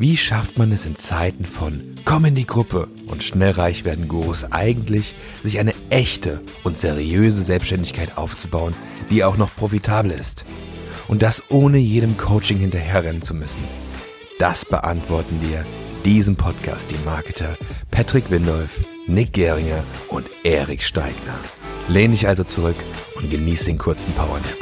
Wie schafft man es in Zeiten von Komm in die Gruppe und schnell reich werden Gurus eigentlich, sich eine echte und seriöse Selbstständigkeit aufzubauen, die auch noch profitabel ist? Und das ohne jedem Coaching hinterherrennen zu müssen. Das beantworten dir diesem Podcast die Marketer Patrick Windolf, Nick Geringer und Erik Steigner. Lehn dich also zurück und genieß den kurzen Powernap.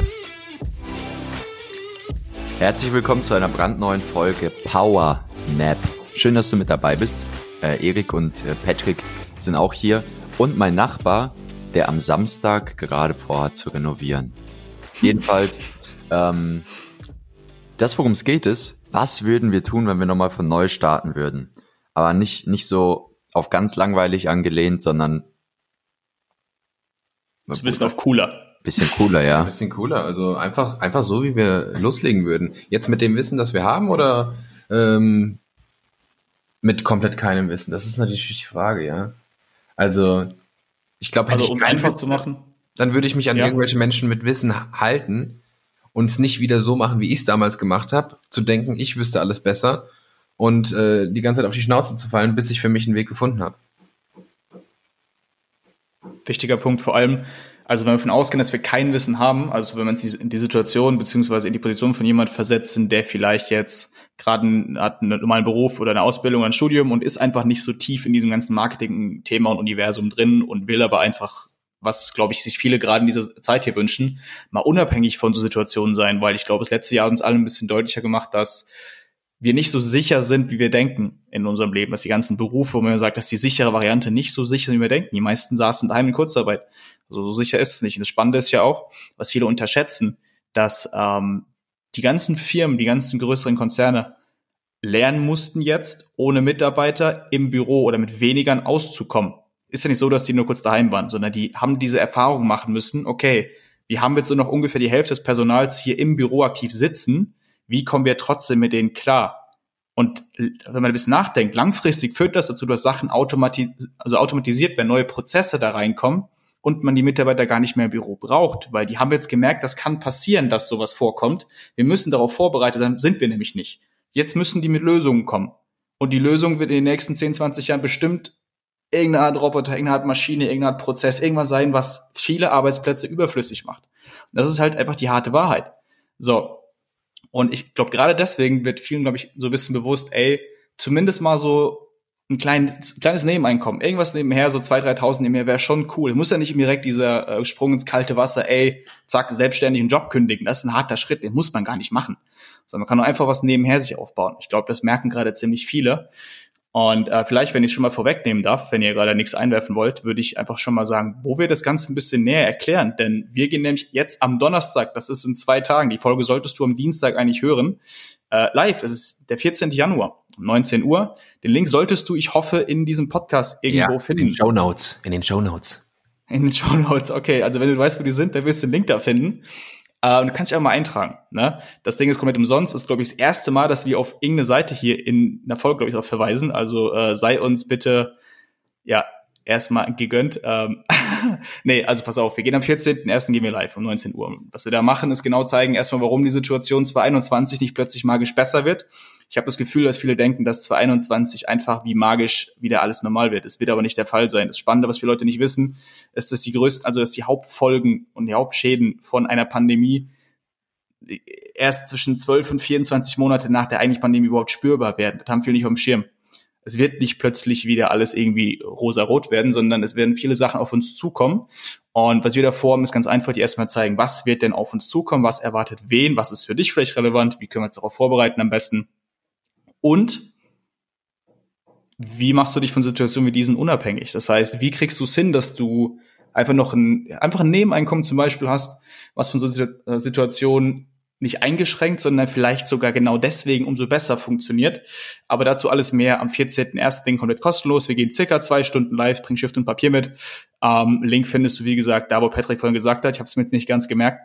Herzlich willkommen zu einer brandneuen Folge Power Nap. Schön, dass du mit dabei bist. Äh, Erik und äh, Patrick sind auch hier und mein Nachbar, der am Samstag gerade vorhat zu renovieren. Jedenfalls, ähm, das, worum es geht, ist, was würden wir tun, wenn wir nochmal von neu starten würden? Aber nicht, nicht so auf ganz langweilig angelehnt, sondern so ein bisschen auf cooler. Bisschen cooler, ja. Ein bisschen cooler. Also einfach, einfach so, wie wir loslegen würden. Jetzt mit dem Wissen, das wir haben oder ähm, mit komplett keinem Wissen? Das ist natürlich die Frage, ja. Also, ich glaube, also, um einfach Wissen, zu machen, dann würde ich mich an ja. irgendwelche Menschen mit Wissen halten und es nicht wieder so machen, wie ich es damals gemacht habe, zu denken, ich wüsste alles besser und äh, die ganze Zeit auf die Schnauze zu fallen, bis ich für mich einen Weg gefunden habe. Wichtiger Punkt, vor allem, also wenn wir davon ausgehen, dass wir kein Wissen haben, also wenn man in die Situation beziehungsweise in die Position von jemand versetzt der vielleicht jetzt gerade hat einen normalen Beruf oder eine Ausbildung oder ein Studium und ist einfach nicht so tief in diesem ganzen Marketing-Thema und Universum drin und will aber einfach, was glaube ich sich viele gerade in dieser Zeit hier wünschen, mal unabhängig von so Situationen sein, weil ich glaube, das letzte Jahr hat uns allen ein bisschen deutlicher gemacht, dass wir nicht so sicher sind, wie wir denken in unserem Leben, dass die ganzen Berufe, wo man sagt, dass die sichere Variante nicht so sicher sind, wie wir denken. Die meisten saßen daheim in Kurzarbeit. Also so sicher ist es nicht. Und das Spannende ist ja auch, was viele unterschätzen, dass ähm, die ganzen Firmen, die ganzen größeren Konzerne lernen mussten jetzt, ohne Mitarbeiter im Büro oder mit wenigern auszukommen. Ist ja nicht so, dass die nur kurz daheim waren, sondern die haben diese Erfahrung machen müssen, okay, wir haben jetzt nur noch ungefähr die Hälfte des Personals hier im Büro aktiv sitzen wie kommen wir trotzdem mit denen klar? Und wenn man ein bisschen nachdenkt, langfristig führt das dazu, dass Sachen automatis also automatisiert werden, neue Prozesse da reinkommen und man die Mitarbeiter gar nicht mehr im Büro braucht, weil die haben jetzt gemerkt, das kann passieren, dass sowas vorkommt. Wir müssen darauf vorbereitet sein, sind wir nämlich nicht. Jetzt müssen die mit Lösungen kommen. Und die Lösung wird in den nächsten 10, 20 Jahren bestimmt irgendeine Art Roboter, irgendeine Art Maschine, irgendeine Art Prozess, irgendwas sein, was viele Arbeitsplätze überflüssig macht. Das ist halt einfach die harte Wahrheit. So, und ich glaube, gerade deswegen wird vielen, glaube ich, so ein bisschen bewusst, ey, zumindest mal so ein kleines, kleines Nebeneinkommen, irgendwas nebenher, so 2.000, 3.000 nebenher wäre schon cool. Muss ja nicht direkt dieser äh, Sprung ins kalte Wasser, ey, zack, selbstständig einen Job kündigen. Das ist ein harter Schritt, den muss man gar nicht machen. Sondern man kann nur einfach was nebenher sich aufbauen. Ich glaube, das merken gerade ziemlich viele. Und äh, vielleicht, wenn ich schon mal vorwegnehmen darf, wenn ihr gerade nichts einwerfen wollt, würde ich einfach schon mal sagen, wo wir das Ganze ein bisschen näher erklären. Denn wir gehen nämlich jetzt am Donnerstag, das ist in zwei Tagen, die Folge solltest du am Dienstag eigentlich hören, äh, live. Das ist der 14. Januar um 19 Uhr. Den Link solltest du, ich hoffe, in diesem Podcast irgendwo ja, finden. In den Show Notes. In den Show Notes. In den Show Notes, okay. Also wenn du weißt, wo die sind, dann wirst du den Link da finden. Äh, und du kannst dich auch mal eintragen. Ne? Das Ding ist komplett umsonst. Ist, glaube ich, das erste Mal, dass wir auf irgendeine Seite hier in einer Folge, glaube ich, auch verweisen. Also äh, sei uns bitte, ja, erstmal gegönnt. Ähm, nee, also pass auf, wir gehen am 14.01. gehen wir live um 19 Uhr. Was wir da machen, ist genau zeigen erstmal, warum die Situation 2021 nicht plötzlich magisch besser wird. Ich habe das Gefühl, dass viele denken, dass 2021 einfach wie magisch wieder alles normal wird. Es wird aber nicht der Fall sein. Das Spannende, was viele Leute nicht wissen, ist, dass die größten, also dass die Hauptfolgen und die Hauptschäden von einer Pandemie erst zwischen 12 und 24 Monate nach der eigentlichen Pandemie überhaupt spürbar werden. Das haben viele nicht auf dem Schirm. Es wird nicht plötzlich wieder alles irgendwie rosa-rot werden, sondern es werden viele Sachen auf uns zukommen. Und was wir da vorhaben, ist ganz einfach, die erstmal zeigen, was wird denn auf uns zukommen, was erwartet wen, was ist für dich vielleicht relevant, wie können wir uns darauf vorbereiten am besten. Und wie machst du dich von Situationen wie diesen unabhängig? Das heißt, wie kriegst du es hin, dass du einfach noch ein, einfach ein Nebeneinkommen zum Beispiel hast, was von so äh, Situationen nicht eingeschränkt, sondern vielleicht sogar genau deswegen umso besser funktioniert. Aber dazu alles mehr am 14.01. Ding komplett kostenlos. Wir gehen circa zwei Stunden live, bring Stift und Papier mit. Ähm, Link findest du, wie gesagt, da wo Patrick vorhin gesagt hat. Ich habe es mir jetzt nicht ganz gemerkt.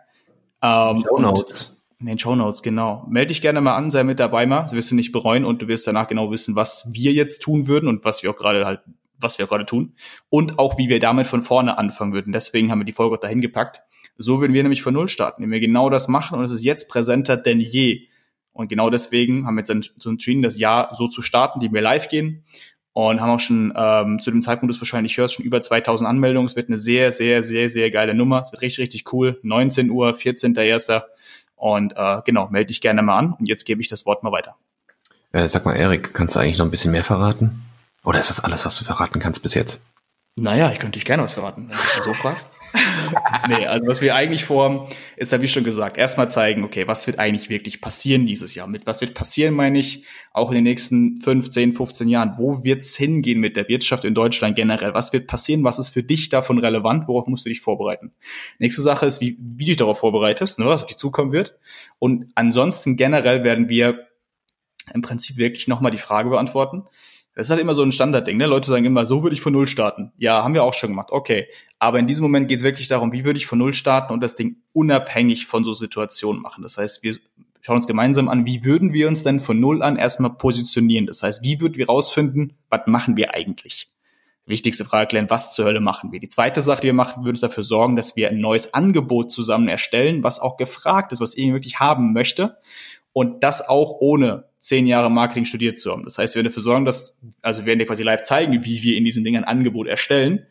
Ähm, Show Notes. In den Show Notes, genau. Melde dich gerne mal an, sei mit dabei mal. Du wirst du nicht bereuen und du wirst danach genau wissen, was wir jetzt tun würden und was wir auch gerade halt, was wir gerade tun. Und auch, wie wir damit von vorne anfangen würden. Deswegen haben wir die Folge dahin gepackt. So würden wir nämlich von Null starten, wenn wir genau das machen und es ist jetzt präsenter denn je. Und genau deswegen haben wir jetzt so entschieden, das Jahr so zu starten, die wir live gehen und haben auch schon ähm, zu dem Zeitpunkt, das wahrscheinlich hörst, schon über 2000 Anmeldungen. Es wird eine sehr, sehr, sehr, sehr geile Nummer. Es wird richtig, richtig cool. 19 Uhr, 14.01. Und äh, genau, melde dich gerne mal an. Und jetzt gebe ich das Wort mal weiter. Äh, sag mal, Erik, kannst du eigentlich noch ein bisschen mehr verraten? Oder ist das alles, was du verraten kannst bis jetzt? Naja, ich könnte dich gerne was verraten, wenn du so fragst. nee, also was wir eigentlich vorhaben, ist ja wie schon gesagt, erstmal zeigen, okay, was wird eigentlich wirklich passieren dieses Jahr? Mit was wird passieren, meine ich, auch in den nächsten 15, 15 Jahren? Wo wird's hingehen mit der Wirtschaft in Deutschland generell? Was wird passieren? Was ist für dich davon relevant? Worauf musst du dich vorbereiten? Nächste Sache ist, wie, wie du dich darauf vorbereitest, ne, was auf dich zukommen wird. Und ansonsten generell werden wir im Prinzip wirklich nochmal die Frage beantworten, das ist halt immer so ein Standardding. Ne? Leute sagen immer, so würde ich von Null starten. Ja, haben wir auch schon gemacht. Okay. Aber in diesem Moment geht es wirklich darum, wie würde ich von Null starten und das Ding unabhängig von so Situationen machen. Das heißt, wir schauen uns gemeinsam an, wie würden wir uns denn von Null an erstmal positionieren. Das heißt, wie würden wir rausfinden, was machen wir eigentlich? Wichtigste Frage klären, was zur Hölle machen wir? Die zweite Sache, die wir machen, würde es dafür sorgen, dass wir ein neues Angebot zusammen erstellen, was auch gefragt ist, was ihr wirklich haben möchte. Und das auch ohne zehn Jahre Marketing studiert zu haben. Das heißt, wir werden dafür sorgen, dass, also wir werden dir quasi live zeigen, wie wir in diesen Dingen ein Angebot erstellen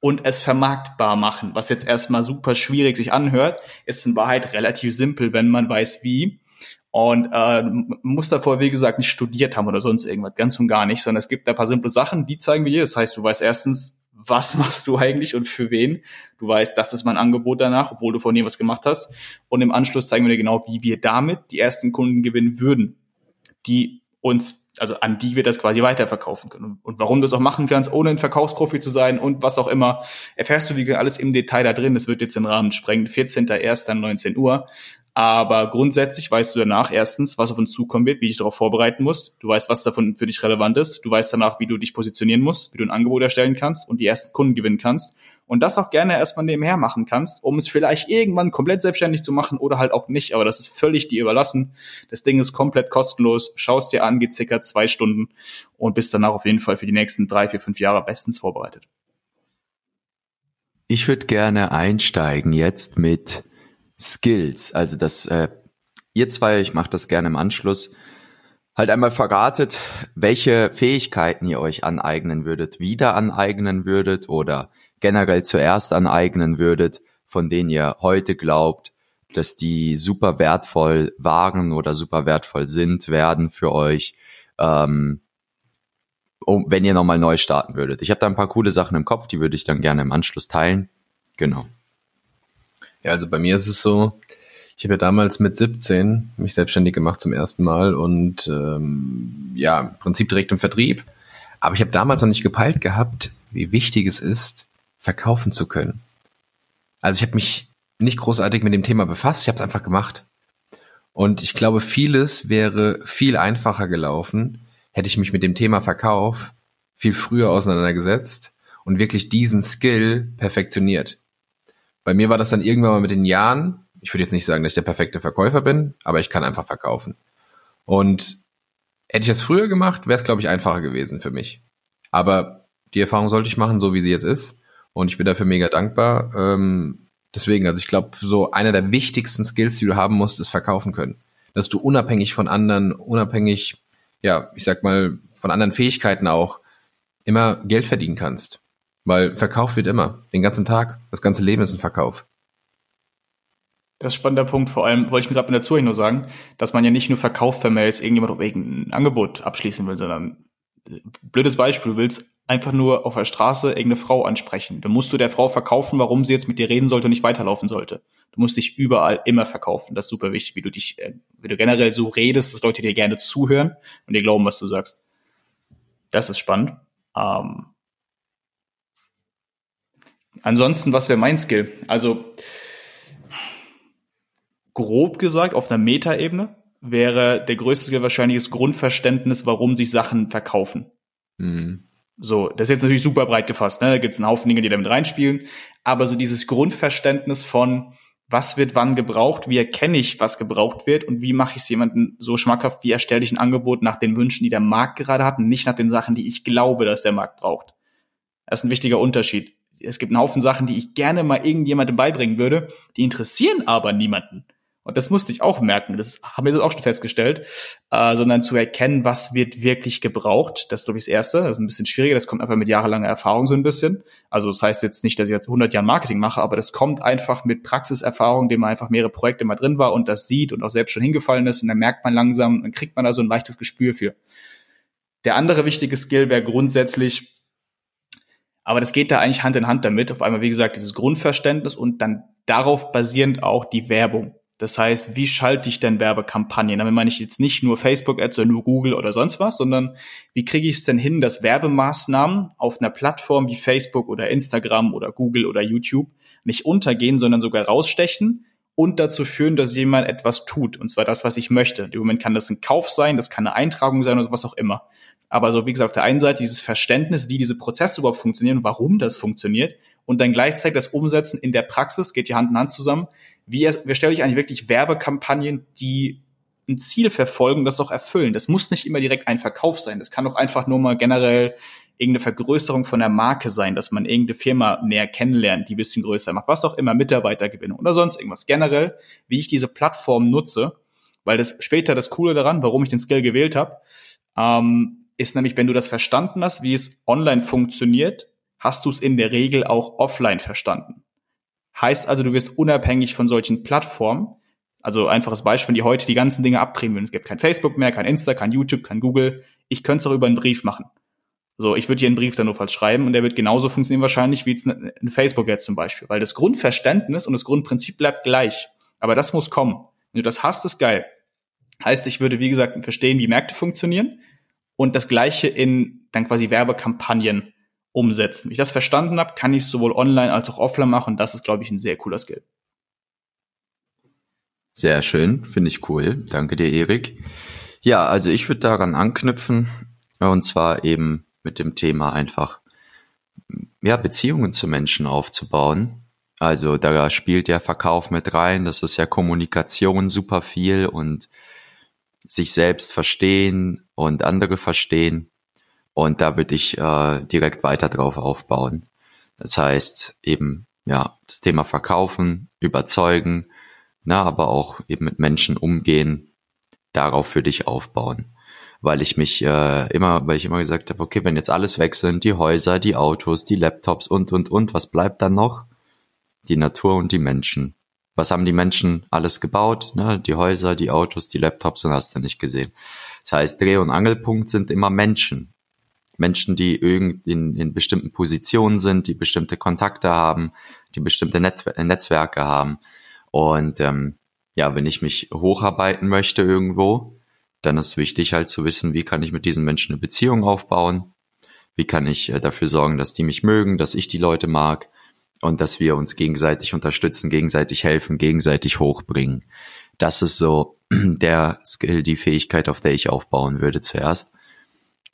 und es vermarktbar machen. Was jetzt erstmal super schwierig sich anhört, ist in Wahrheit relativ simpel, wenn man weiß wie. Und äh, muss davor, wie gesagt, nicht studiert haben oder sonst irgendwas, ganz und gar nicht, sondern es gibt da paar simple Sachen, die zeigen wir dir. Das heißt, du weißt erstens, was machst du eigentlich und für wen. Du weißt, das ist mein Angebot danach, obwohl du von nie was gemacht hast. Und im Anschluss zeigen wir dir genau, wie wir damit die ersten Kunden gewinnen würden, die uns, also an die wir das quasi weiterverkaufen können. Und warum du das auch machen kannst, ohne ein Verkaufsprofi zu sein und was auch immer, erfährst du wie alles im Detail da drin. Das wird jetzt den Rahmen sprengen. 14.01. Uhr. Aber grundsätzlich weißt du danach erstens, was auf uns zukommen wird, wie dich darauf vorbereiten musst. Du weißt, was davon für dich relevant ist. Du weißt danach, wie du dich positionieren musst, wie du ein Angebot erstellen kannst und die ersten Kunden gewinnen kannst. Und das auch gerne erstmal nebenher machen kannst, um es vielleicht irgendwann komplett selbstständig zu machen oder halt auch nicht. Aber das ist völlig dir überlassen. Das Ding ist komplett kostenlos. Schaust dir an, geht circa zwei Stunden und bist danach auf jeden Fall für die nächsten drei, vier, fünf Jahre bestens vorbereitet. Ich würde gerne einsteigen jetzt mit Skills, also das äh, ihr zwei, ich mache das gerne im Anschluss, halt einmal verratet, welche Fähigkeiten ihr euch aneignen würdet, wieder aneignen würdet oder generell zuerst aneignen würdet, von denen ihr heute glaubt, dass die super wertvoll waren oder super wertvoll sind, werden für euch, ähm, wenn ihr nochmal neu starten würdet. Ich habe da ein paar coole Sachen im Kopf, die würde ich dann gerne im Anschluss teilen. Genau. Ja, also bei mir ist es so, ich habe ja damals mit 17 mich selbstständig gemacht zum ersten Mal und ähm, ja, im Prinzip direkt im Vertrieb. Aber ich habe damals noch nicht gepeilt gehabt, wie wichtig es ist, verkaufen zu können. Also ich habe mich nicht großartig mit dem Thema befasst, ich habe es einfach gemacht. Und ich glaube, vieles wäre viel einfacher gelaufen, hätte ich mich mit dem Thema Verkauf viel früher auseinandergesetzt und wirklich diesen Skill perfektioniert. Bei mir war das dann irgendwann mal mit den Jahren. Ich würde jetzt nicht sagen, dass ich der perfekte Verkäufer bin, aber ich kann einfach verkaufen. Und hätte ich das früher gemacht, wäre es, glaube ich, einfacher gewesen für mich. Aber die Erfahrung sollte ich machen, so wie sie jetzt ist. Und ich bin dafür mega dankbar. Ähm, deswegen, also ich glaube, so einer der wichtigsten Skills, die du haben musst, ist verkaufen können. Dass du unabhängig von anderen, unabhängig, ja, ich sag mal, von anderen Fähigkeiten auch, immer Geld verdienen kannst. Weil Verkauf wird immer, den ganzen Tag. Das ganze Leben ist ein Verkauf. Das ist ein spannender Punkt. Vor allem wollte ich mir gerade mit dazu nur sagen, dass man ja nicht nur verkauft, wenn irgendjemand auf irgendein Angebot abschließen will, sondern äh, blödes Beispiel, du willst einfach nur auf der Straße irgendeine Frau ansprechen. Dann musst du der Frau verkaufen, warum sie jetzt mit dir reden sollte und nicht weiterlaufen sollte. Du musst dich überall immer verkaufen. Das ist super wichtig, wie du dich, äh, wie du generell so redest, dass Leute dir gerne zuhören und dir glauben, was du sagst. Das ist spannend. Ähm, Ansonsten, was wäre mein Skill? Also grob gesagt, auf einer Metaebene wäre der größte Skill wahrscheinlich das Grundverständnis, warum sich Sachen verkaufen. Mhm. So, das ist jetzt natürlich super breit gefasst, ne? Da gibt es einen Haufen Dinge, die damit reinspielen. Aber so dieses Grundverständnis von, was wird wann gebraucht, wie erkenne ich, was gebraucht wird und wie mache ich es jemandem so schmackhaft, wie erstelle ich ein Angebot nach den Wünschen, die der Markt gerade hat und nicht nach den Sachen, die ich glaube, dass der Markt braucht. Das ist ein wichtiger Unterschied es gibt einen Haufen Sachen, die ich gerne mal irgendjemandem beibringen würde, die interessieren aber niemanden. und das musste ich auch merken, das haben wir auch schon festgestellt, äh, sondern zu erkennen, was wird wirklich gebraucht. Das ist, glaube ich, das Erste. Das ist ein bisschen schwieriger, das kommt einfach mit jahrelanger Erfahrung so ein bisschen. Also das heißt jetzt nicht, dass ich jetzt 100 Jahren Marketing mache, aber das kommt einfach mit Praxiserfahrung, dem man einfach mehrere Projekte mal drin war und das sieht und auch selbst schon hingefallen ist und dann merkt man langsam, dann kriegt man da so ein leichtes Gespür für. Der andere wichtige Skill wäre grundsätzlich, aber das geht da eigentlich Hand in Hand damit. Auf einmal, wie gesagt, dieses Grundverständnis und dann darauf basierend auch die Werbung. Das heißt, wie schalte ich denn Werbekampagnen? Damit meine ich jetzt nicht nur Facebook-Ads oder nur Google oder sonst was, sondern wie kriege ich es denn hin, dass Werbemaßnahmen auf einer Plattform wie Facebook oder Instagram oder Google oder YouTube nicht untergehen, sondern sogar rausstechen und dazu führen, dass jemand etwas tut. Und zwar das, was ich möchte. Im Moment kann das ein Kauf sein, das kann eine Eintragung sein oder was auch immer. Aber so, wie gesagt, auf der einen Seite dieses Verständnis, wie diese Prozesse überhaupt funktionieren, warum das funktioniert und dann gleichzeitig das Umsetzen in der Praxis, geht ja Hand in Hand zusammen. Wie, wie stelle ich eigentlich wirklich Werbekampagnen, die ein Ziel verfolgen, das auch erfüllen? Das muss nicht immer direkt ein Verkauf sein. Das kann auch einfach nur mal generell irgendeine Vergrößerung von der Marke sein, dass man irgendeine Firma näher kennenlernt, die ein bisschen größer macht, was auch immer, Mitarbeitergewinnung oder sonst irgendwas. Generell, wie ich diese Plattform nutze, weil das später das Coole daran, warum ich den Skill gewählt habe, ähm, ist nämlich, wenn du das verstanden hast, wie es online funktioniert, hast du es in der Regel auch offline verstanden. Heißt also, du wirst unabhängig von solchen Plattformen, also einfaches Beispiel, wenn die heute die ganzen Dinge abdrehen würden. Es gibt kein Facebook mehr, kein Insta, kein YouTube, kein Google. Ich könnte es auch über einen Brief machen. So, ich würde hier einen Brief dann notfalls schreiben und der wird genauso funktionieren wahrscheinlich wie jetzt ein Facebook jetzt zum Beispiel, weil das Grundverständnis und das Grundprinzip bleibt gleich. Aber das muss kommen. Wenn du das hast, ist geil. Heißt, ich würde, wie gesagt, verstehen, wie Märkte funktionieren und das Gleiche in dann quasi Werbekampagnen umsetzen. Wie ich das verstanden habe, kann ich es sowohl online als auch offline machen. Das ist, glaube ich, ein sehr cooler Skill. Sehr schön, finde ich cool. Danke dir, Erik. Ja, also ich würde daran anknüpfen und zwar eben mit dem Thema einfach ja Beziehungen zu Menschen aufzubauen. Also da spielt der Verkauf mit rein. Das ist ja Kommunikation super viel und sich selbst verstehen und andere verstehen. Und da würde ich äh, direkt weiter drauf aufbauen. Das heißt eben, ja, das Thema Verkaufen, überzeugen, na, aber auch eben mit Menschen umgehen, darauf würde ich aufbauen. Weil ich mich äh, immer, weil ich immer gesagt habe, okay, wenn jetzt alles weg sind, die Häuser, die Autos, die Laptops und und und, was bleibt dann noch? Die Natur und die Menschen. Was haben die Menschen alles gebaut? Ne? Die Häuser, die Autos, die Laptops und hast du nicht gesehen. Das heißt, Dreh- und Angelpunkt sind immer Menschen. Menschen, die irgend in, in bestimmten Positionen sind, die bestimmte Kontakte haben, die bestimmte Net Netzwerke haben. Und ähm, ja, wenn ich mich hocharbeiten möchte irgendwo, dann ist wichtig halt zu wissen, wie kann ich mit diesen Menschen eine Beziehung aufbauen, wie kann ich äh, dafür sorgen, dass die mich mögen, dass ich die Leute mag und dass wir uns gegenseitig unterstützen, gegenseitig helfen, gegenseitig hochbringen. Das ist so der Skill, die Fähigkeit, auf der ich aufbauen würde zuerst.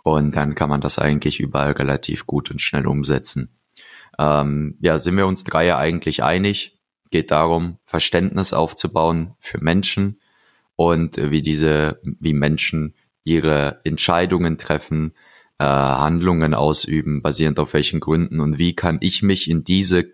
Und dann kann man das eigentlich überall relativ gut und schnell umsetzen. Ähm, ja, sind wir uns drei ja eigentlich einig. Geht darum, Verständnis aufzubauen für Menschen und wie diese, wie Menschen ihre Entscheidungen treffen, äh, Handlungen ausüben, basierend auf welchen Gründen und wie kann ich mich in diese,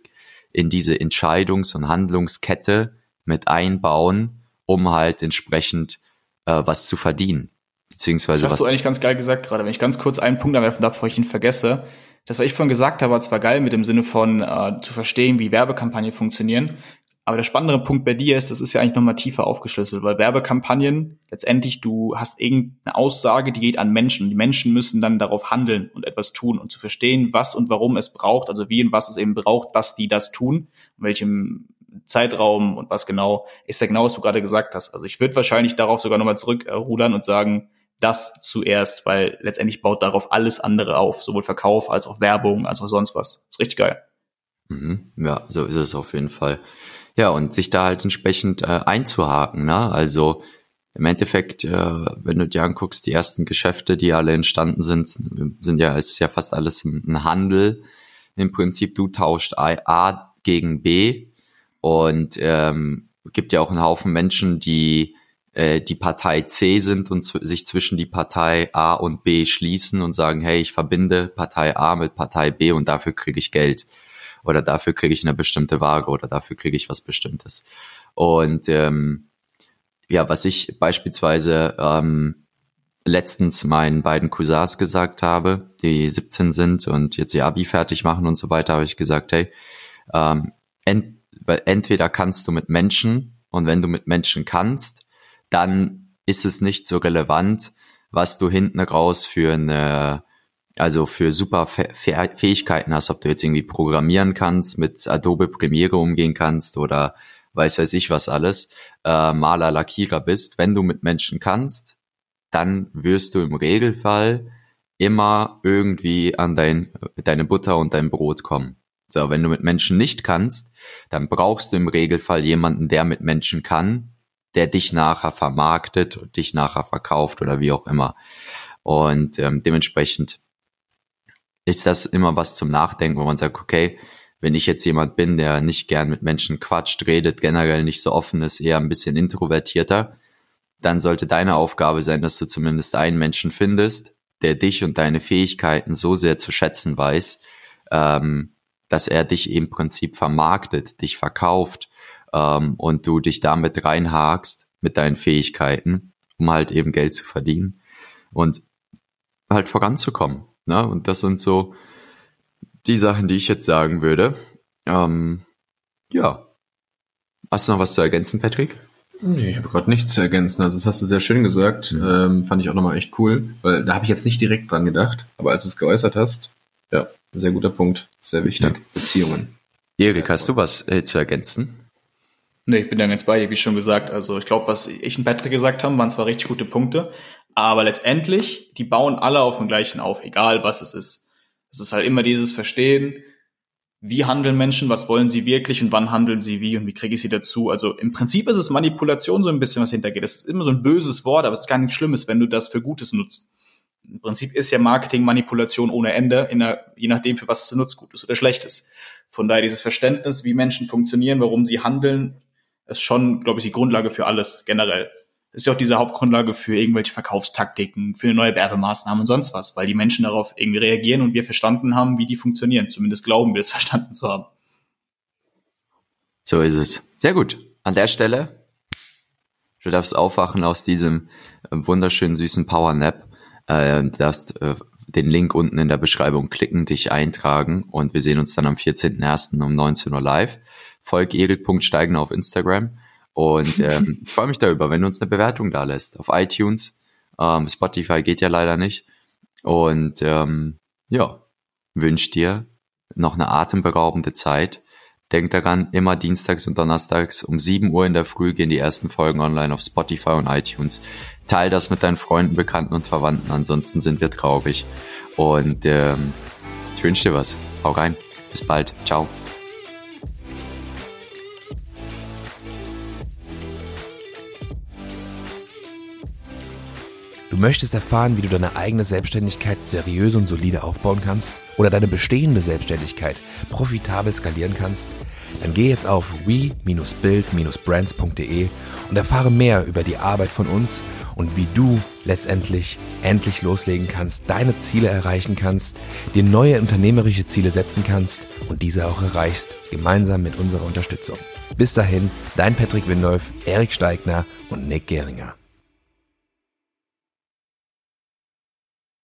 in diese Entscheidungs- und Handlungskette mit einbauen, um halt entsprechend äh, was zu verdienen. Beziehungsweise das hast was du eigentlich ganz geil gesagt gerade. Wenn ich ganz kurz einen Punkt anwerfen darf, bevor ich ihn vergesse. Das, was ich vorhin gesagt habe, war zwar geil mit dem Sinne von äh, zu verstehen, wie Werbekampagnen funktionieren. Aber der spannendere Punkt bei dir ist, das ist ja eigentlich nochmal tiefer aufgeschlüsselt, weil Werbekampagnen letztendlich, du hast irgendeine Aussage, die geht an Menschen. Die Menschen müssen dann darauf handeln und etwas tun und zu verstehen, was und warum es braucht, also wie und was es eben braucht, dass die das tun, in welchem Zeitraum und was genau, ist ja genau, was du gerade gesagt hast. Also ich würde wahrscheinlich darauf sogar nochmal zurückrudern und sagen, das zuerst, weil letztendlich baut darauf alles andere auf, sowohl Verkauf als auch Werbung, als auch sonst was. ist richtig geil. Mhm, ja, so ist es auf jeden Fall. Ja, und sich da halt entsprechend äh, einzuhaken, ne? Also im Endeffekt, äh, wenn du dir anguckst, die ersten Geschäfte, die alle entstanden sind, sind ja, ist ja fast alles ein Handel. Im Prinzip, du tauscht A gegen B und ähm, gibt ja auch einen Haufen Menschen, die äh, die Partei C sind und sich zwischen die Partei A und B schließen und sagen, hey, ich verbinde Partei A mit Partei B und dafür kriege ich Geld oder dafür kriege ich eine bestimmte Ware oder dafür kriege ich was Bestimmtes. Und ähm, ja, was ich beispielsweise ähm, letztens meinen beiden Cousins gesagt habe, die 17 sind und jetzt ihr Abi fertig machen und so weiter, habe ich gesagt, hey, ähm, ent, entweder kannst du mit Menschen und wenn du mit Menschen kannst, dann ist es nicht so relevant, was du hinten raus für eine, also für super Fähigkeiten hast, ob du jetzt irgendwie programmieren kannst, mit Adobe Premiere umgehen kannst oder weiß weiß ich was alles, äh, Maler, Lackierer bist. Wenn du mit Menschen kannst, dann wirst du im Regelfall immer irgendwie an dein, deine Butter und dein Brot kommen. So, wenn du mit Menschen nicht kannst, dann brauchst du im Regelfall jemanden, der mit Menschen kann, der dich nachher vermarktet dich nachher verkauft oder wie auch immer. Und ähm, dementsprechend ist das immer was zum Nachdenken, wo man sagt, okay, wenn ich jetzt jemand bin, der nicht gern mit Menschen quatscht, redet, generell nicht so offen ist, eher ein bisschen introvertierter, dann sollte deine Aufgabe sein, dass du zumindest einen Menschen findest, der dich und deine Fähigkeiten so sehr zu schätzen weiß, ähm, dass er dich im Prinzip vermarktet, dich verkauft ähm, und du dich damit reinhakst mit deinen Fähigkeiten, um halt eben Geld zu verdienen und halt voranzukommen. Ne? Und das sind so die Sachen, die ich jetzt sagen würde. Ähm, ja. Hast du noch was zu ergänzen, Patrick? Nee, ich habe gerade nichts zu ergänzen. Also das hast du sehr schön gesagt. Mhm. Ähm, fand ich auch nochmal echt cool, weil da habe ich jetzt nicht direkt dran gedacht. Aber als du es geäußert hast, ja, sehr guter Punkt. Sehr wichtig. Ja. Beziehungen. Erik, hast du was äh, zu ergänzen? Nee, ich bin da ganz bei dir, wie schon gesagt. Also ich glaube, was ich und Patrick gesagt haben, waren zwar richtig gute Punkte, aber letztendlich, die bauen alle auf dem gleichen auf, egal was es ist. Es ist halt immer dieses Verstehen, wie handeln Menschen, was wollen sie wirklich und wann handeln sie wie und wie kriege ich sie dazu. Also im Prinzip ist es Manipulation so ein bisschen, was hintergeht. Das ist immer so ein böses Wort, aber es ist gar nichts Schlimmes, wenn du das für Gutes nutzt. Im Prinzip ist ja Marketing Manipulation ohne Ende, der, je nachdem, für was es nutzt, Gutes oder Schlechtes. Von daher dieses Verständnis, wie Menschen funktionieren, warum sie handeln, ist schon, glaube ich, die Grundlage für alles generell ist ja auch diese Hauptgrundlage für irgendwelche Verkaufstaktiken, für neue Werbemaßnahmen und sonst was, weil die Menschen darauf irgendwie reagieren und wir verstanden haben, wie die funktionieren. Zumindest glauben wir es verstanden zu haben. So ist es. Sehr gut. An der Stelle, du darfst aufwachen aus diesem äh, wunderschönen süßen Power Nap. Äh, du darfst äh, den Link unten in der Beschreibung klicken, dich eintragen und wir sehen uns dann am 14.01. um 19 Uhr live. Folg erik.steigner auf Instagram und ähm, ich freue mich darüber, wenn du uns eine Bewertung da lässt. Auf iTunes. Ähm, Spotify geht ja leider nicht. Und ähm, ja, wünsche dir noch eine atemberaubende Zeit. Denk daran, immer dienstags und donnerstags um 7 Uhr in der Früh gehen die ersten Folgen online auf Spotify und iTunes. Teil das mit deinen Freunden, Bekannten und Verwandten, ansonsten sind wir traurig. Und ähm, ich wünsche dir was. Hau rein. Bis bald. Ciao. Du möchtest erfahren, wie du deine eigene Selbstständigkeit seriös und solide aufbauen kannst oder deine bestehende Selbstständigkeit profitabel skalieren kannst? Dann geh jetzt auf we-build-brands.de und erfahre mehr über die Arbeit von uns und wie du letztendlich endlich loslegen kannst, deine Ziele erreichen kannst, dir neue unternehmerische Ziele setzen kannst und diese auch erreichst, gemeinsam mit unserer Unterstützung. Bis dahin, dein Patrick Windolf, Erik Steigner und Nick Geringer.